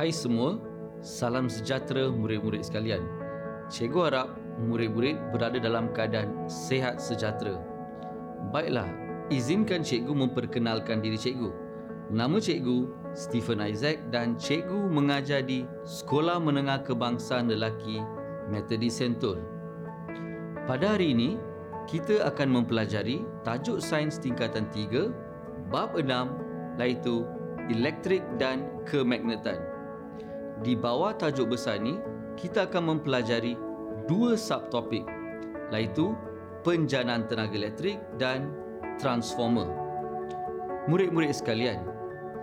Hai semua, salam sejahtera murid-murid sekalian. Cikgu harap murid-murid berada dalam keadaan sehat sejahtera. Baiklah, izinkan cikgu memperkenalkan diri cikgu. Nama cikgu Stephen Isaac dan cikgu mengajar di Sekolah Menengah Kebangsaan Lelaki Methodist Sentul. Pada hari ini, kita akan mempelajari tajuk sains tingkatan 3, bab 6 iaitu elektrik dan kemagnetan. Di bawah tajuk besar ini, kita akan mempelajari dua subtopik iaitu penjanaan tenaga elektrik dan transformer. Murid-murid sekalian,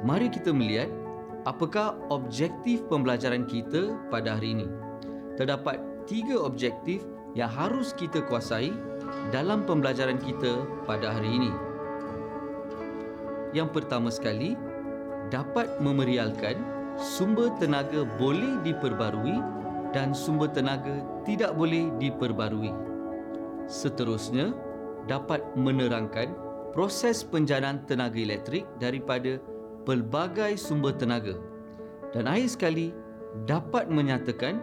mari kita melihat apakah objektif pembelajaran kita pada hari ini. Terdapat tiga objektif yang harus kita kuasai dalam pembelajaran kita pada hari ini. Yang pertama sekali, dapat memerialkan sumber tenaga boleh diperbarui dan sumber tenaga tidak boleh diperbarui. Seterusnya, dapat menerangkan proses penjanaan tenaga elektrik daripada pelbagai sumber tenaga. Dan akhir sekali, dapat menyatakan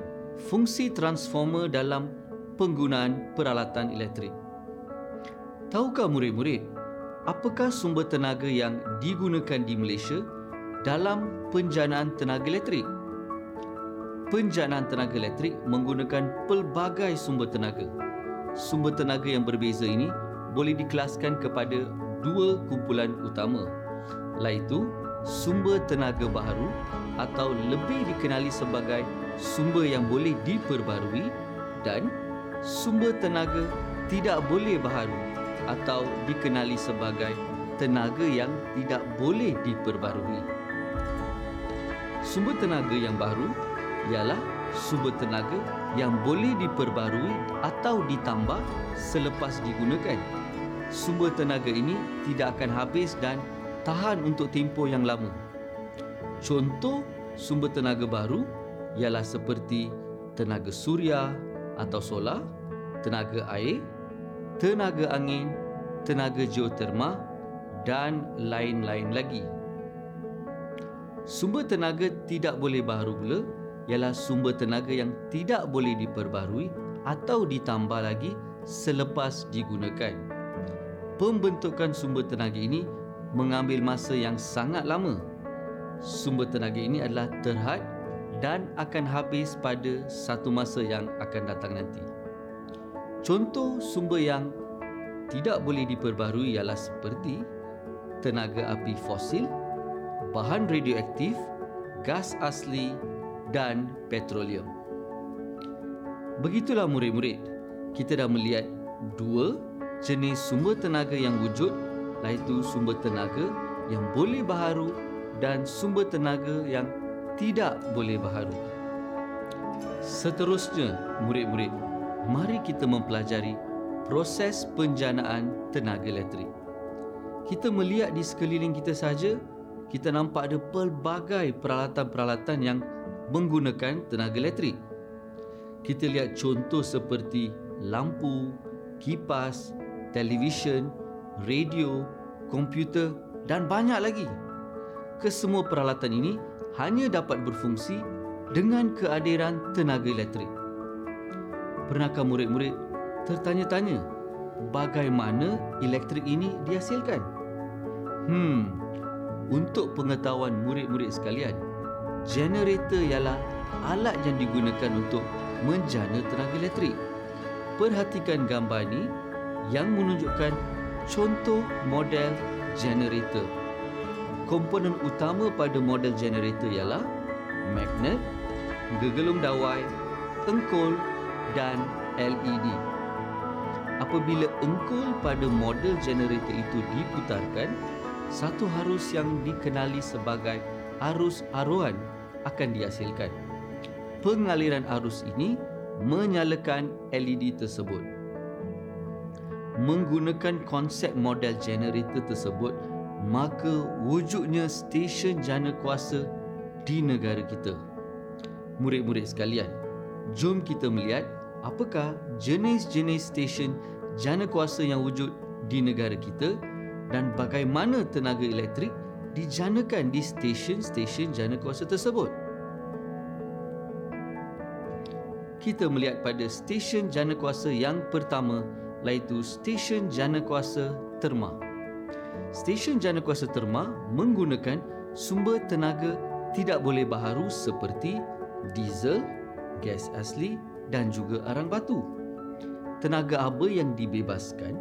fungsi transformer dalam penggunaan peralatan elektrik. Tahukah murid-murid, apakah sumber tenaga yang digunakan di Malaysia dalam penjanaan tenaga elektrik? Penjanaan tenaga elektrik menggunakan pelbagai sumber tenaga. Sumber tenaga yang berbeza ini boleh dikelaskan kepada dua kumpulan utama, iaitu sumber tenaga baharu atau lebih dikenali sebagai sumber yang boleh diperbarui dan sumber tenaga tidak boleh baharu atau dikenali sebagai tenaga yang tidak boleh diperbarui. Sumber tenaga yang baru ialah sumber tenaga yang boleh diperbarui atau ditambah selepas digunakan. Sumber tenaga ini tidak akan habis dan tahan untuk tempoh yang lama. Contoh sumber tenaga baru ialah seperti tenaga suria atau solar, tenaga air, tenaga angin, tenaga geoterma dan lain-lain lagi. Sumber tenaga tidak boleh baharu pula ialah sumber tenaga yang tidak boleh diperbarui atau ditambah lagi selepas digunakan. Pembentukan sumber tenaga ini mengambil masa yang sangat lama. Sumber tenaga ini adalah terhad dan akan habis pada satu masa yang akan datang nanti. Contoh sumber yang tidak boleh diperbarui ialah seperti tenaga api fosil, bahan radioaktif, gas asli dan petroleum. Begitulah murid-murid, kita dah melihat dua jenis sumber tenaga yang wujud iaitu sumber tenaga yang boleh baharu dan sumber tenaga yang tidak boleh baharu. Seterusnya, murid-murid, mari kita mempelajari proses penjanaan tenaga elektrik. Kita melihat di sekeliling kita saja, kita nampak ada pelbagai peralatan-peralatan yang menggunakan tenaga elektrik. Kita lihat contoh seperti lampu, kipas, televisyen, radio, komputer dan banyak lagi. Kesemua peralatan ini hanya dapat berfungsi dengan kehadiran tenaga elektrik. Pernahkah murid-murid tertanya-tanya bagaimana elektrik ini dihasilkan? Hmm, untuk pengetahuan murid-murid sekalian, generator ialah alat yang digunakan untuk menjana tenaga elektrik. Perhatikan gambar ini yang menunjukkan contoh model generator. Komponen utama pada model generator ialah magnet, gegelung dawai, engkol dan LED. Apabila engkol pada model generator itu diputarkan, satu arus yang dikenali sebagai arus aruan akan dihasilkan. Pengaliran arus ini menyalakan LED tersebut. Menggunakan konsep model generator tersebut, maka wujudnya stesen jana kuasa di negara kita. Murid-murid sekalian, jom kita melihat apakah jenis-jenis stesen jana kuasa yang wujud di negara kita dan bagaimana tenaga elektrik dijanakan di stesen-stesen jana kuasa tersebut. kita melihat pada stesen jana kuasa yang pertama iaitu stesen jana kuasa terma. Stesen jana kuasa terma menggunakan sumber tenaga tidak boleh baharu seperti diesel, gas asli dan juga arang batu. Tenaga apa yang dibebaskan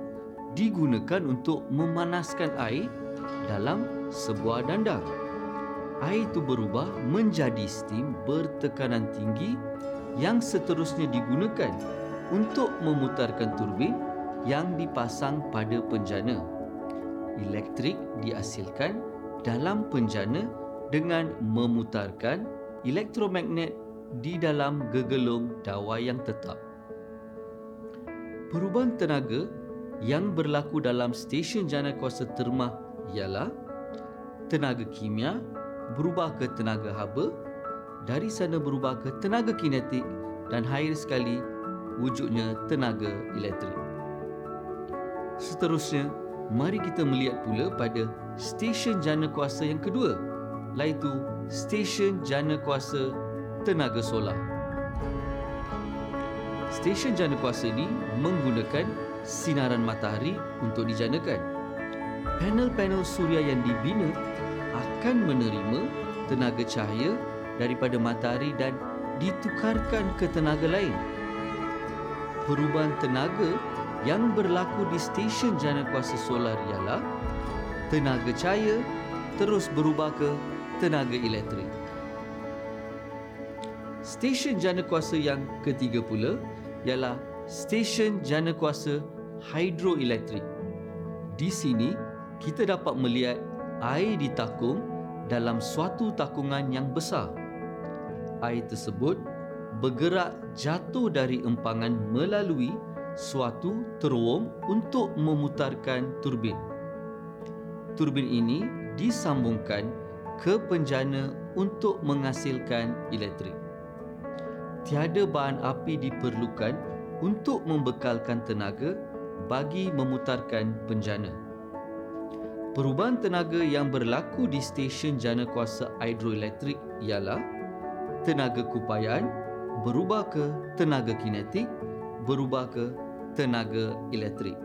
digunakan untuk memanaskan air dalam sebuah dandang. Air itu berubah menjadi steam bertekanan tinggi yang seterusnya digunakan untuk memutarkan turbin yang dipasang pada penjana. Elektrik dihasilkan dalam penjana dengan memutarkan elektromagnet di dalam gegelung dawai yang tetap. Perubahan tenaga yang berlaku dalam stesen jana kuasa termah ialah tenaga kimia berubah ke tenaga haba dari sana berubah ke tenaga kinetik dan akhir sekali wujudnya tenaga elektrik. Seterusnya, mari kita melihat pula pada stesen jana kuasa yang kedua, iaitu stesen jana kuasa tenaga solar. Stesen jana kuasa ini menggunakan sinaran matahari untuk dijanakan. Panel-panel suria yang dibina akan menerima tenaga cahaya daripada matahari dan ditukarkan ke tenaga lain. Perubahan tenaga yang berlaku di stesen jana kuasa solar ialah tenaga cahaya terus berubah ke tenaga elektrik. Stesen jana kuasa yang ketiga pula ialah stesen jana kuasa hidroelektrik. Di sini kita dapat melihat air ditakung dalam suatu takungan yang besar air tersebut bergerak jatuh dari empangan melalui suatu teruang untuk memutarkan turbin. Turbin ini disambungkan ke penjana untuk menghasilkan elektrik. Tiada bahan api diperlukan untuk membekalkan tenaga bagi memutarkan penjana. Perubahan tenaga yang berlaku di stesen jana kuasa hidroelektrik ialah tenaga kupayaan berubah ke tenaga kinetik, berubah ke tenaga elektrik.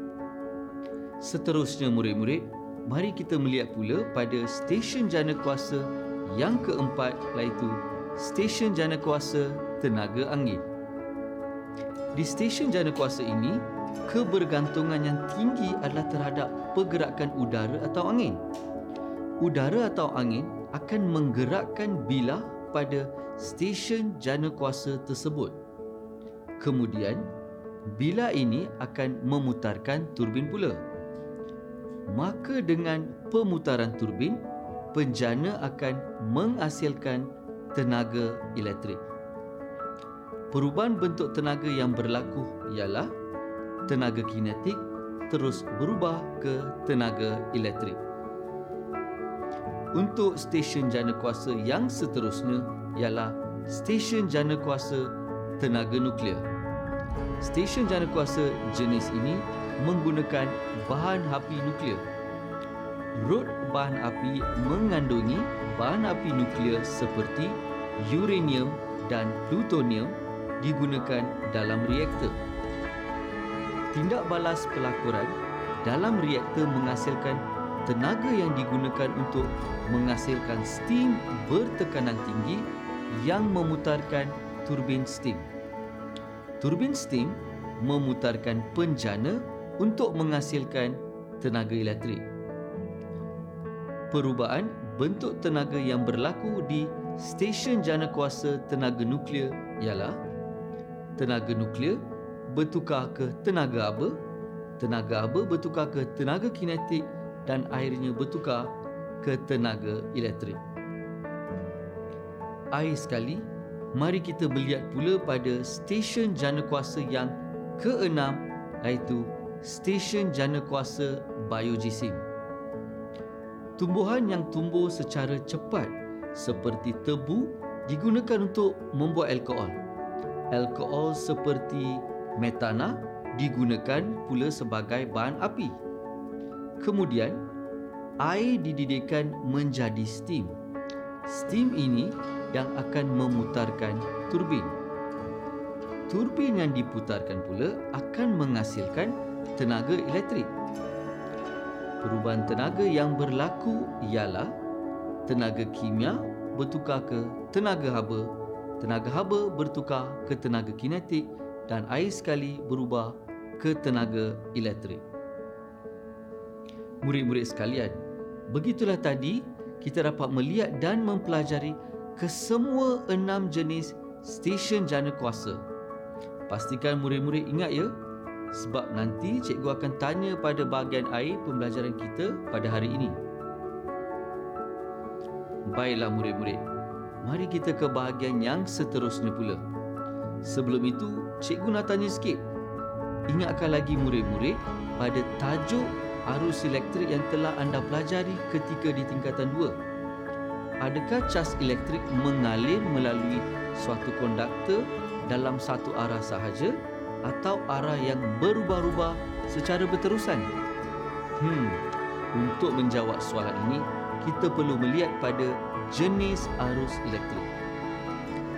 Seterusnya murid-murid, mari kita melihat pula pada stesen jana kuasa yang keempat iaitu stesen jana kuasa tenaga angin. Di stesen jana kuasa ini, kebergantungan yang tinggi adalah terhadap pergerakan udara atau angin. Udara atau angin akan menggerakkan bilah pada stesen jana kuasa tersebut. Kemudian, bila ini akan memutarkan turbin pula. Maka dengan pemutaran turbin, penjana akan menghasilkan tenaga elektrik. Perubahan bentuk tenaga yang berlaku ialah tenaga kinetik terus berubah ke tenaga elektrik. Untuk stesen jana kuasa yang seterusnya ialah stesen jana kuasa tenaga nuklear. Stesen jana kuasa jenis ini menggunakan bahan api nuklear. Rod bahan api mengandungi bahan api nuklear seperti uranium dan plutonium digunakan dalam reaktor. Tindak balas pelakuran dalam reaktor menghasilkan tenaga yang digunakan untuk menghasilkan steam bertekanan tinggi yang memutarkan turbin steam. Turbin steam memutarkan penjana untuk menghasilkan tenaga elektrik. Perubahan bentuk tenaga yang berlaku di stesen jana kuasa tenaga nuklear ialah tenaga nuklear bertukar ke tenaga aba, tenaga aba bertukar ke tenaga kinetik dan akhirnya bertukar ke tenaga elektrik air sekali, mari kita melihat pula pada stesen jana kuasa yang keenam iaitu stesen jana kuasa biojisim. Tumbuhan yang tumbuh secara cepat seperti tebu digunakan untuk membuat alkohol. Alkohol seperti metana digunakan pula sebagai bahan api. Kemudian, air dididihkan menjadi steam. Steam ini yang akan memutarkan turbin. turbin yang diputarkan pula akan menghasilkan tenaga elektrik. Perubahan tenaga yang berlaku ialah tenaga kimia bertukar ke tenaga haba, tenaga haba bertukar ke tenaga kinetik dan air sekali berubah ke tenaga elektrik. Murid-murid sekalian, begitulah tadi kita dapat melihat dan mempelajari kesemua enam jenis stesen jana kuasa. Pastikan murid-murid ingat ya, sebab nanti cikgu akan tanya pada bahagian air pembelajaran kita pada hari ini. Baiklah murid-murid, mari kita ke bahagian yang seterusnya pula. Sebelum itu, cikgu nak tanya sikit. Ingatkan lagi murid-murid pada tajuk arus elektrik yang telah anda pelajari ketika di tingkatan 2. Adakah cas elektrik mengalir melalui suatu konduktor dalam satu arah sahaja atau arah yang berubah-ubah secara berterusan? Hmm, untuk menjawab soalan ini, kita perlu melihat pada jenis arus elektrik.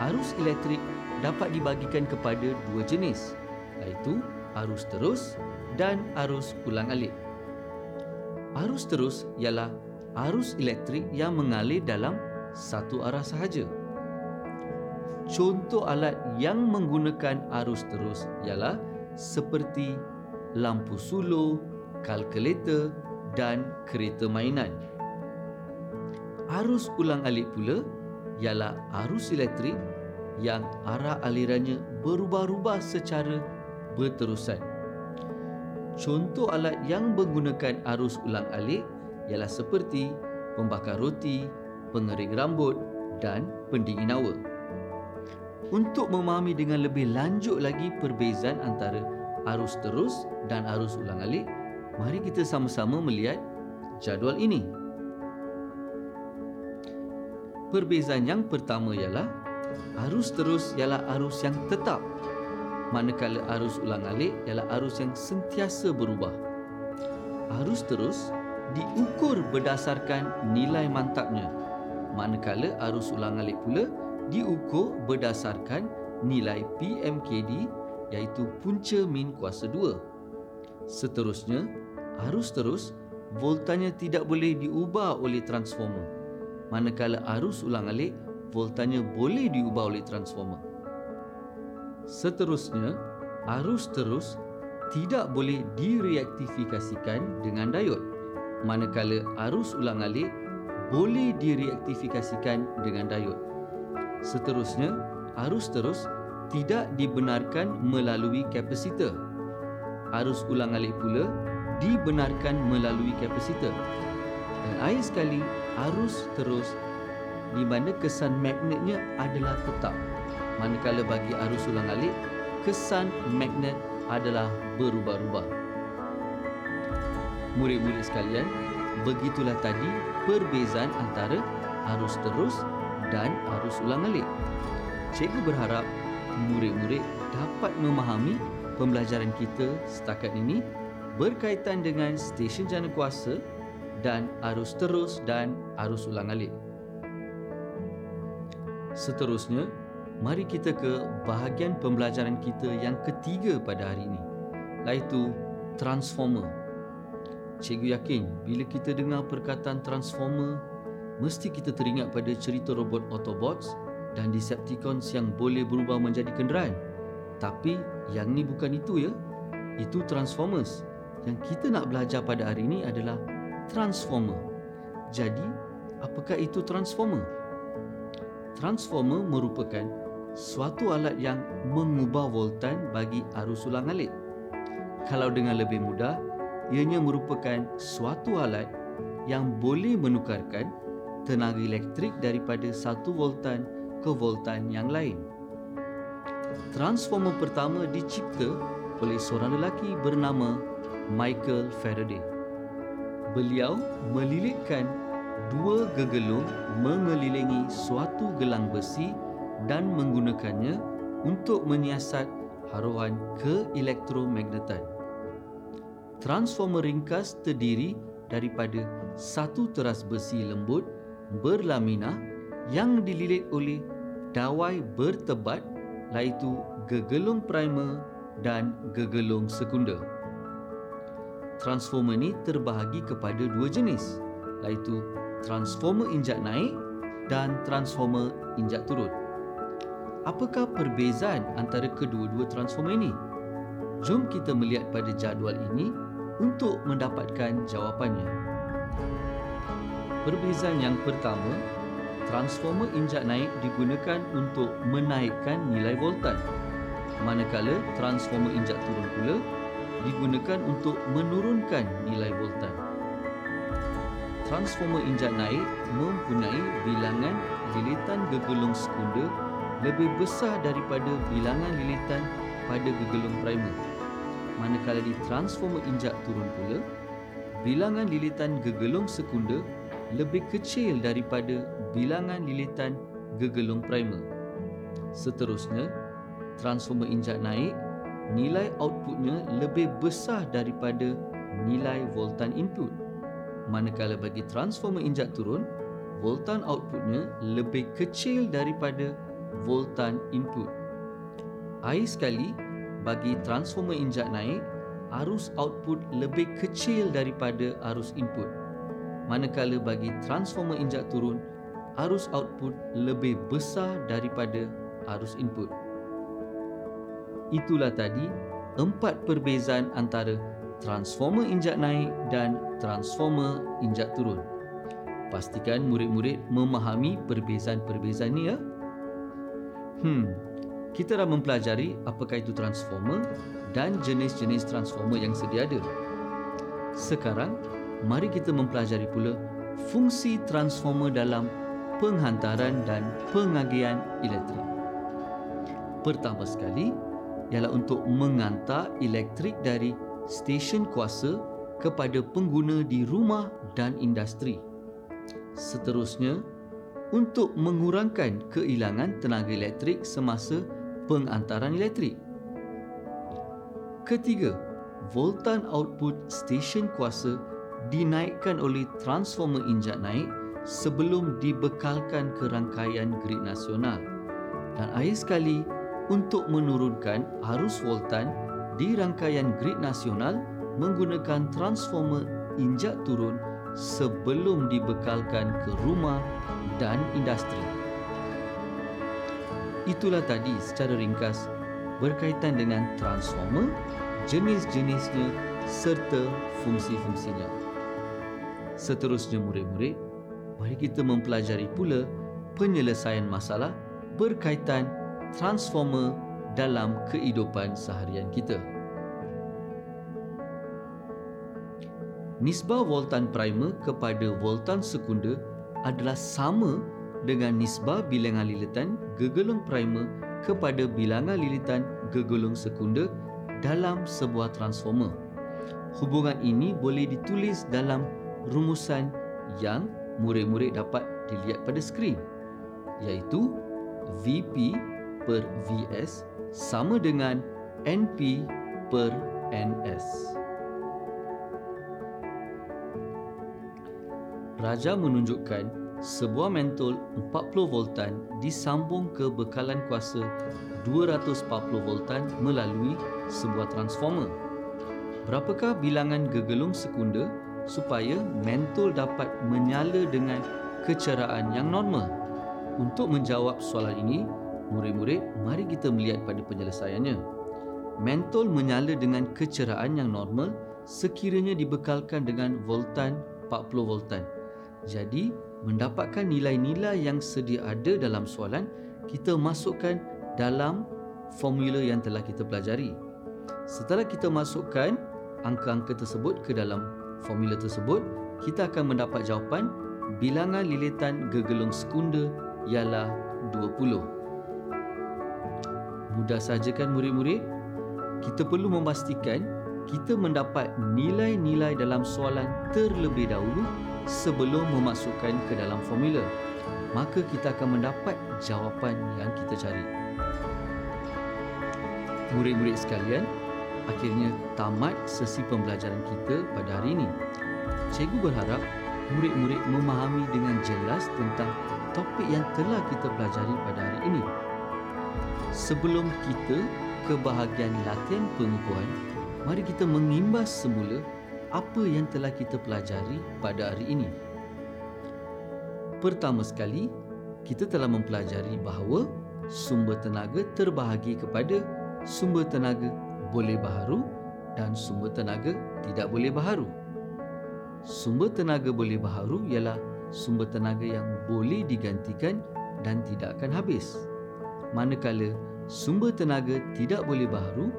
Arus elektrik dapat dibagikan kepada dua jenis, iaitu arus terus dan arus ulang-alik. Arus terus ialah arus elektrik yang mengalir dalam satu arah sahaja. Contoh alat yang menggunakan arus terus ialah seperti lampu suluh, kalkulator dan kereta mainan. Arus ulang-alik pula ialah arus elektrik yang arah alirannya berubah-ubah secara berterusan. Contoh alat yang menggunakan arus ulang-alik ialah seperti pembakar roti, pengering rambut dan pendingin hawa. Untuk memahami dengan lebih lanjut lagi perbezaan antara arus terus dan arus ulang-alik, mari kita sama-sama melihat jadual ini. Perbezaan yang pertama ialah arus terus ialah arus yang tetap manakala arus ulang-alik ialah arus yang sentiasa berubah. Arus terus diukur berdasarkan nilai mantapnya, manakala arus ulang-alik pula diukur berdasarkan nilai PMKD iaitu punca min kuasa 2. Seterusnya, arus terus voltanya tidak boleh diubah oleh transformer, manakala arus ulang-alik voltanya boleh diubah oleh transformer. Seterusnya, arus terus tidak boleh direaktifikasikan dengan diod. Manakala arus ulang-alik boleh direaktifikasikan dengan diod. Seterusnya, arus terus tidak dibenarkan melalui kapasitor. Arus ulang-alik pula dibenarkan melalui kapasitor. Dan air sekali, arus terus di mana kesan magnetnya adalah tetap manakala bagi arus ulang alik kesan magnet adalah berubah-ubah. Murid-murid sekalian, begitulah tadi perbezaan antara arus terus dan arus ulang alik. Cikgu berharap murid-murid dapat memahami pembelajaran kita setakat ini berkaitan dengan stesen jana kuasa dan arus terus dan arus ulang alik. Seterusnya, mari kita ke bahagian pembelajaran kita yang ketiga pada hari ini iaitu transformer. Cikgu yakin bila kita dengar perkataan transformer mesti kita teringat pada cerita robot Autobots dan Decepticons yang boleh berubah menjadi kenderaan. Tapi yang ni bukan itu ya. Itu Transformers. Yang kita nak belajar pada hari ini adalah Transformer. Jadi, apakah itu Transformer? Transformer merupakan suatu alat yang mengubah voltan bagi arus ulang alik. Kalau dengan lebih mudah, ianya merupakan suatu alat yang boleh menukarkan tenaga elektrik daripada satu voltan ke voltan yang lain. Transformer pertama dicipta oleh seorang lelaki bernama Michael Faraday. Beliau melilitkan dua gegelung mengelilingi suatu gelang besi dan menggunakannya untuk menyiasat haruan keelektromagnetan. Transformer ringkas terdiri daripada satu teras besi lembut berlamina yang dililit oleh dawai bertebat iaitu gegelung primer dan gegelung sekunder. Transformer ini terbahagi kepada dua jenis, iaitu transformer injak naik dan transformer injak turun. Apakah perbezaan antara kedua-dua transformer ini? Jom kita melihat pada jadual ini untuk mendapatkan jawapannya. Perbezaan yang pertama, transformer injak naik digunakan untuk menaikkan nilai voltan. Manakala transformer injak turun pula digunakan untuk menurunkan nilai voltan. Transformer injak naik mempunyai bilangan lilitan gegelung sekunder lebih besar daripada bilangan lilitan pada gegelung primer. Manakala di transformer injak turun pula, bilangan lilitan gegelung sekunder lebih kecil daripada bilangan lilitan gegelung primer. Seterusnya, transformer injak naik, nilai outputnya lebih besar daripada nilai voltan input. Manakala bagi transformer injak turun, voltan outputnya lebih kecil daripada voltan input. Air sekali, bagi transformer injak naik, arus output lebih kecil daripada arus input. Manakala bagi transformer injak turun, arus output lebih besar daripada arus input. Itulah tadi empat perbezaan antara transformer injak naik dan transformer injak turun. Pastikan murid-murid memahami perbezaan-perbezaan ini ya. Hmm, kita dah mempelajari apakah itu transformer dan jenis-jenis transformer yang sedia ada. Sekarang, mari kita mempelajari pula fungsi transformer dalam penghantaran dan pengagihan elektrik. Pertama sekali, ialah untuk mengantar elektrik dari stesen kuasa kepada pengguna di rumah dan industri. Seterusnya, untuk mengurangkan kehilangan tenaga elektrik semasa pengantaran elektrik. Ketiga, voltan output stesen kuasa dinaikkan oleh transformer injak naik sebelum dibekalkan ke rangkaian grid nasional. Dan akhir sekali, untuk menurunkan arus voltan di rangkaian grid nasional menggunakan transformer injak turun sebelum dibekalkan ke rumah dan industri. Itulah tadi secara ringkas berkaitan dengan transformer, jenis-jenisnya serta fungsi-fungsinya. Seterusnya murid-murid, mari kita mempelajari pula penyelesaian masalah berkaitan transformer dalam kehidupan seharian kita. Nisbah voltan primer kepada voltan sekunder adalah sama dengan nisbah bilangan lilitan gegelung primer kepada bilangan lilitan gegelung sekunder dalam sebuah transformer. Hubungan ini boleh ditulis dalam rumusan yang murid-murid dapat dilihat pada skrin iaitu VP per VS sama dengan NP per NS. Raja menunjukkan sebuah mentol 40 voltan disambung ke bekalan kuasa 240 voltan melalui sebuah transformer. Berapakah bilangan gegelung sekunder supaya mentol dapat menyala dengan keceraan yang normal? Untuk menjawab soalan ini, murid-murid, mari kita melihat pada penyelesaiannya. Mentol menyala dengan keceraan yang normal sekiranya dibekalkan dengan voltan 40 voltan. Jadi, mendapatkan nilai-nilai yang sedia ada dalam soalan, kita masukkan dalam formula yang telah kita pelajari. Setelah kita masukkan angka-angka tersebut ke dalam formula tersebut, kita akan mendapat jawapan bilangan lilitan gegelung sekunder ialah 20. Mudah saja kan murid-murid? Kita perlu memastikan kita mendapat nilai-nilai dalam soalan terlebih dahulu sebelum memasukkan ke dalam formula. Maka kita akan mendapat jawapan yang kita cari. Murid-murid sekalian, akhirnya tamat sesi pembelajaran kita pada hari ini. Cikgu berharap murid-murid memahami dengan jelas tentang topik yang telah kita pelajari pada hari ini. Sebelum kita ke bahagian latihan pengukuhan, mari kita mengimbas semula apa yang telah kita pelajari pada hari ini. Pertama sekali, kita telah mempelajari bahawa sumber tenaga terbahagi kepada sumber tenaga boleh baharu dan sumber tenaga tidak boleh baharu. Sumber tenaga boleh baharu ialah sumber tenaga yang boleh digantikan dan tidak akan habis. Manakala sumber tenaga tidak boleh baharu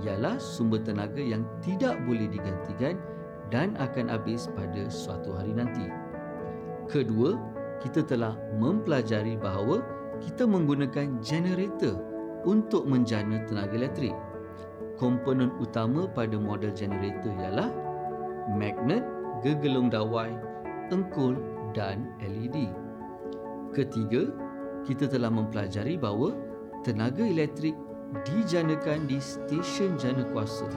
ialah sumber tenaga yang tidak boleh digantikan dan akan habis pada suatu hari nanti. Kedua, kita telah mempelajari bahawa kita menggunakan generator untuk menjana tenaga elektrik. Komponen utama pada model generator ialah magnet, gegelung dawai, engkul dan LED. Ketiga, kita telah mempelajari bahawa tenaga elektrik dijanakan di stesen jana kuasa.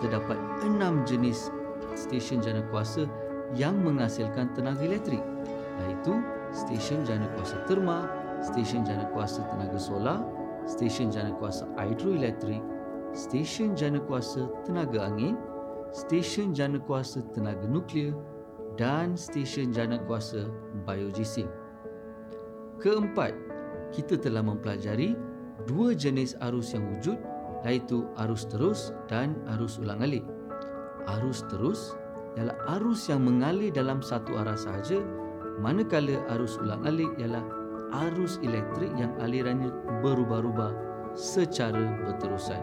Terdapat enam jenis stesen jana kuasa yang menghasilkan tenaga elektrik iaitu stesen jana kuasa terma, stesen jana kuasa tenaga solar, stesen jana kuasa hidroelektrik, stesen jana kuasa tenaga angin, stesen jana kuasa tenaga nuklear dan stesen jana kuasa biogising. Keempat, kita telah mempelajari dua jenis arus yang wujud iaitu arus terus dan arus ulang-alik. Arus terus ialah arus yang mengalir dalam satu arah sahaja manakala arus ulang-alik ialah arus elektrik yang alirannya berubah-ubah secara berterusan.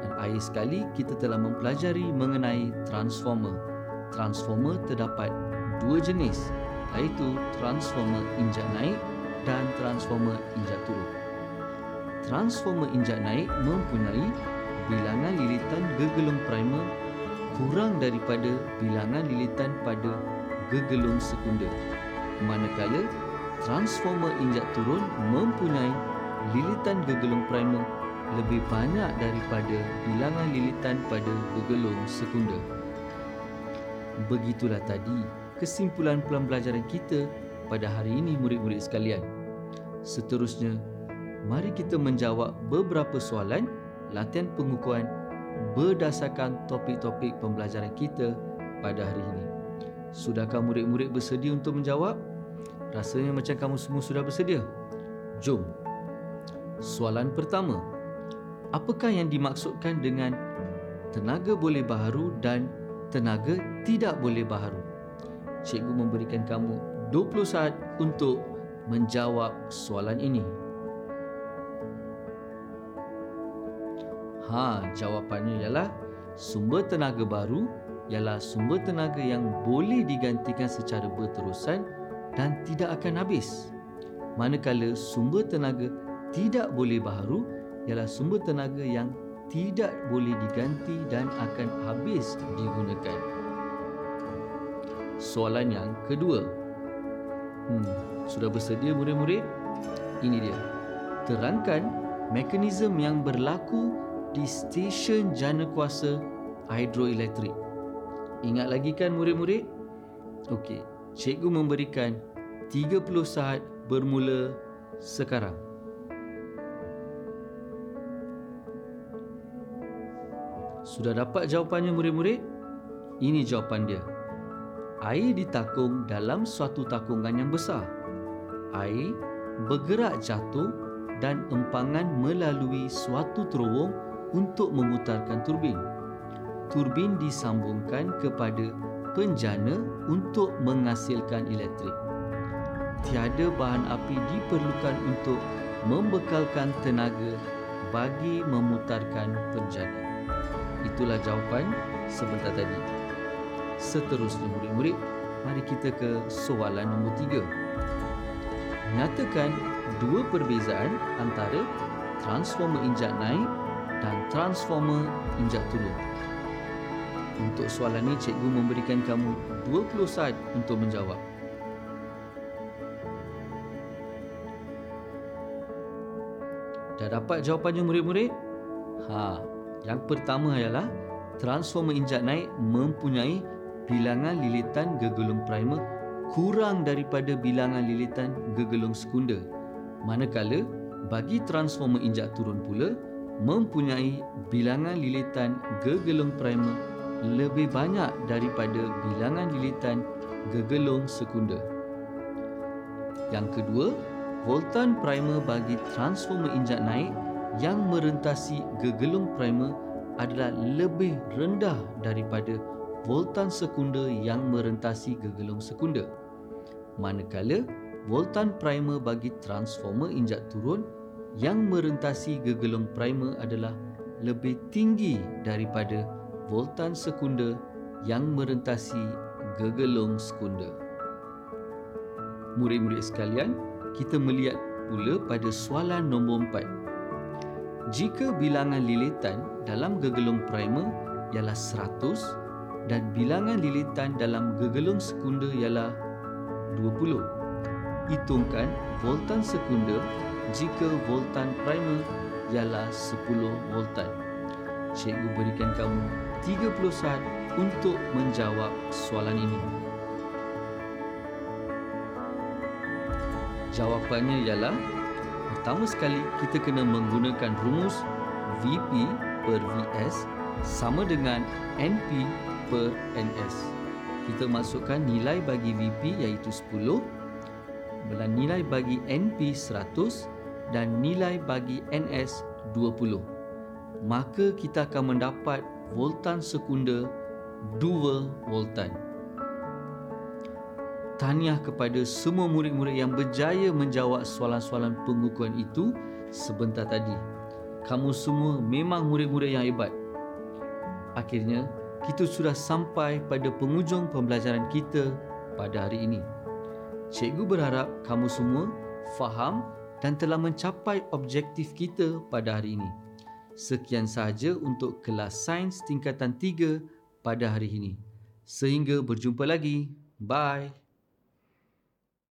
Dan akhir sekali kita telah mempelajari mengenai transformer. Transformer terdapat dua jenis iaitu transformer injak naik dan transformer injak turun transformer injak naik mempunyai bilangan lilitan gegelung primer kurang daripada bilangan lilitan pada gegelung sekunder. Manakala transformer injak turun mempunyai lilitan gegelung primer lebih banyak daripada bilangan lilitan pada gegelung sekunder. Begitulah tadi kesimpulan pembelajaran kita pada hari ini murid-murid sekalian. Seterusnya, mari kita menjawab beberapa soalan latihan pengukuhan berdasarkan topik-topik pembelajaran kita pada hari ini. Sudahkah murid-murid bersedia untuk menjawab? Rasanya macam kamu semua sudah bersedia. Jom. Soalan pertama. Apakah yang dimaksudkan dengan tenaga boleh baharu dan tenaga tidak boleh baharu? Cikgu memberikan kamu 20 saat untuk menjawab soalan ini. Ha, jawapannya ialah sumber tenaga baru ialah sumber tenaga yang boleh digantikan secara berterusan dan tidak akan habis. Manakala sumber tenaga tidak boleh baharu ialah sumber tenaga yang tidak boleh diganti dan akan habis digunakan. Soalan yang kedua. Hmm, sudah bersedia murid-murid? Ini dia. Terangkan mekanisme yang berlaku di stesen jana kuasa hidroelektrik. Ingat lagi kan murid-murid? Okey, cikgu memberikan 30 saat bermula sekarang. Sudah dapat jawapannya murid-murid? Ini jawapan dia. Air ditakung dalam suatu takungan yang besar. Air bergerak jatuh dan empangan melalui suatu terowong untuk memutarkan turbin. Turbin disambungkan kepada penjana untuk menghasilkan elektrik. Tiada bahan api diperlukan untuk membekalkan tenaga bagi memutarkan penjana. Itulah jawapan sebentar tadi. Seterusnya murid-murid, mari kita ke soalan nombor tiga. Nyatakan dua perbezaan antara transformer injak naik dan transformer injak turun. Untuk soalan ini, cikgu memberikan kamu 20 saat untuk menjawab. Dah dapat jawapannya murid-murid? Ha, yang pertama ialah transformer injak naik mempunyai bilangan lilitan gegelung primer kurang daripada bilangan lilitan gegelung sekunder. Manakala bagi transformer injak turun pula mempunyai bilangan lilitan gegelung primer lebih banyak daripada bilangan lilitan gegelung sekunder. Yang kedua, voltan primer bagi transformer injak naik yang merentasi gegelung primer adalah lebih rendah daripada voltan sekunder yang merentasi gegelung sekunder. Manakala voltan primer bagi transformer injak turun yang merentasi gegelung primer adalah lebih tinggi daripada voltan sekunder yang merentasi gegelung sekunder. Murid-murid sekalian, kita melihat pula pada soalan nombor empat. Jika bilangan lilitan dalam gegelung primer ialah 100 dan bilangan lilitan dalam gegelung sekunder ialah 20. Hitungkan voltan sekunder jika voltan primer ialah 10 voltan. Cikgu berikan kamu 30 saat untuk menjawab soalan ini. Jawapannya ialah pertama sekali kita kena menggunakan rumus VP per VS sama dengan NP per NS. Kita masukkan nilai bagi VP iaitu 10 dan nilai bagi NP 100 dan nilai bagi NS 20. Maka kita akan mendapat voltan sekunder 2 voltan. Tahniah kepada semua murid-murid yang berjaya menjawab soalan-soalan pengukuran itu sebentar tadi. Kamu semua memang murid-murid yang hebat. Akhirnya, kita sudah sampai pada penghujung pembelajaran kita pada hari ini. Cikgu berharap kamu semua faham dan telah mencapai objektif kita pada hari ini. Sekian sahaja untuk kelas sains tingkatan 3 pada hari ini. Sehingga berjumpa lagi. Bye.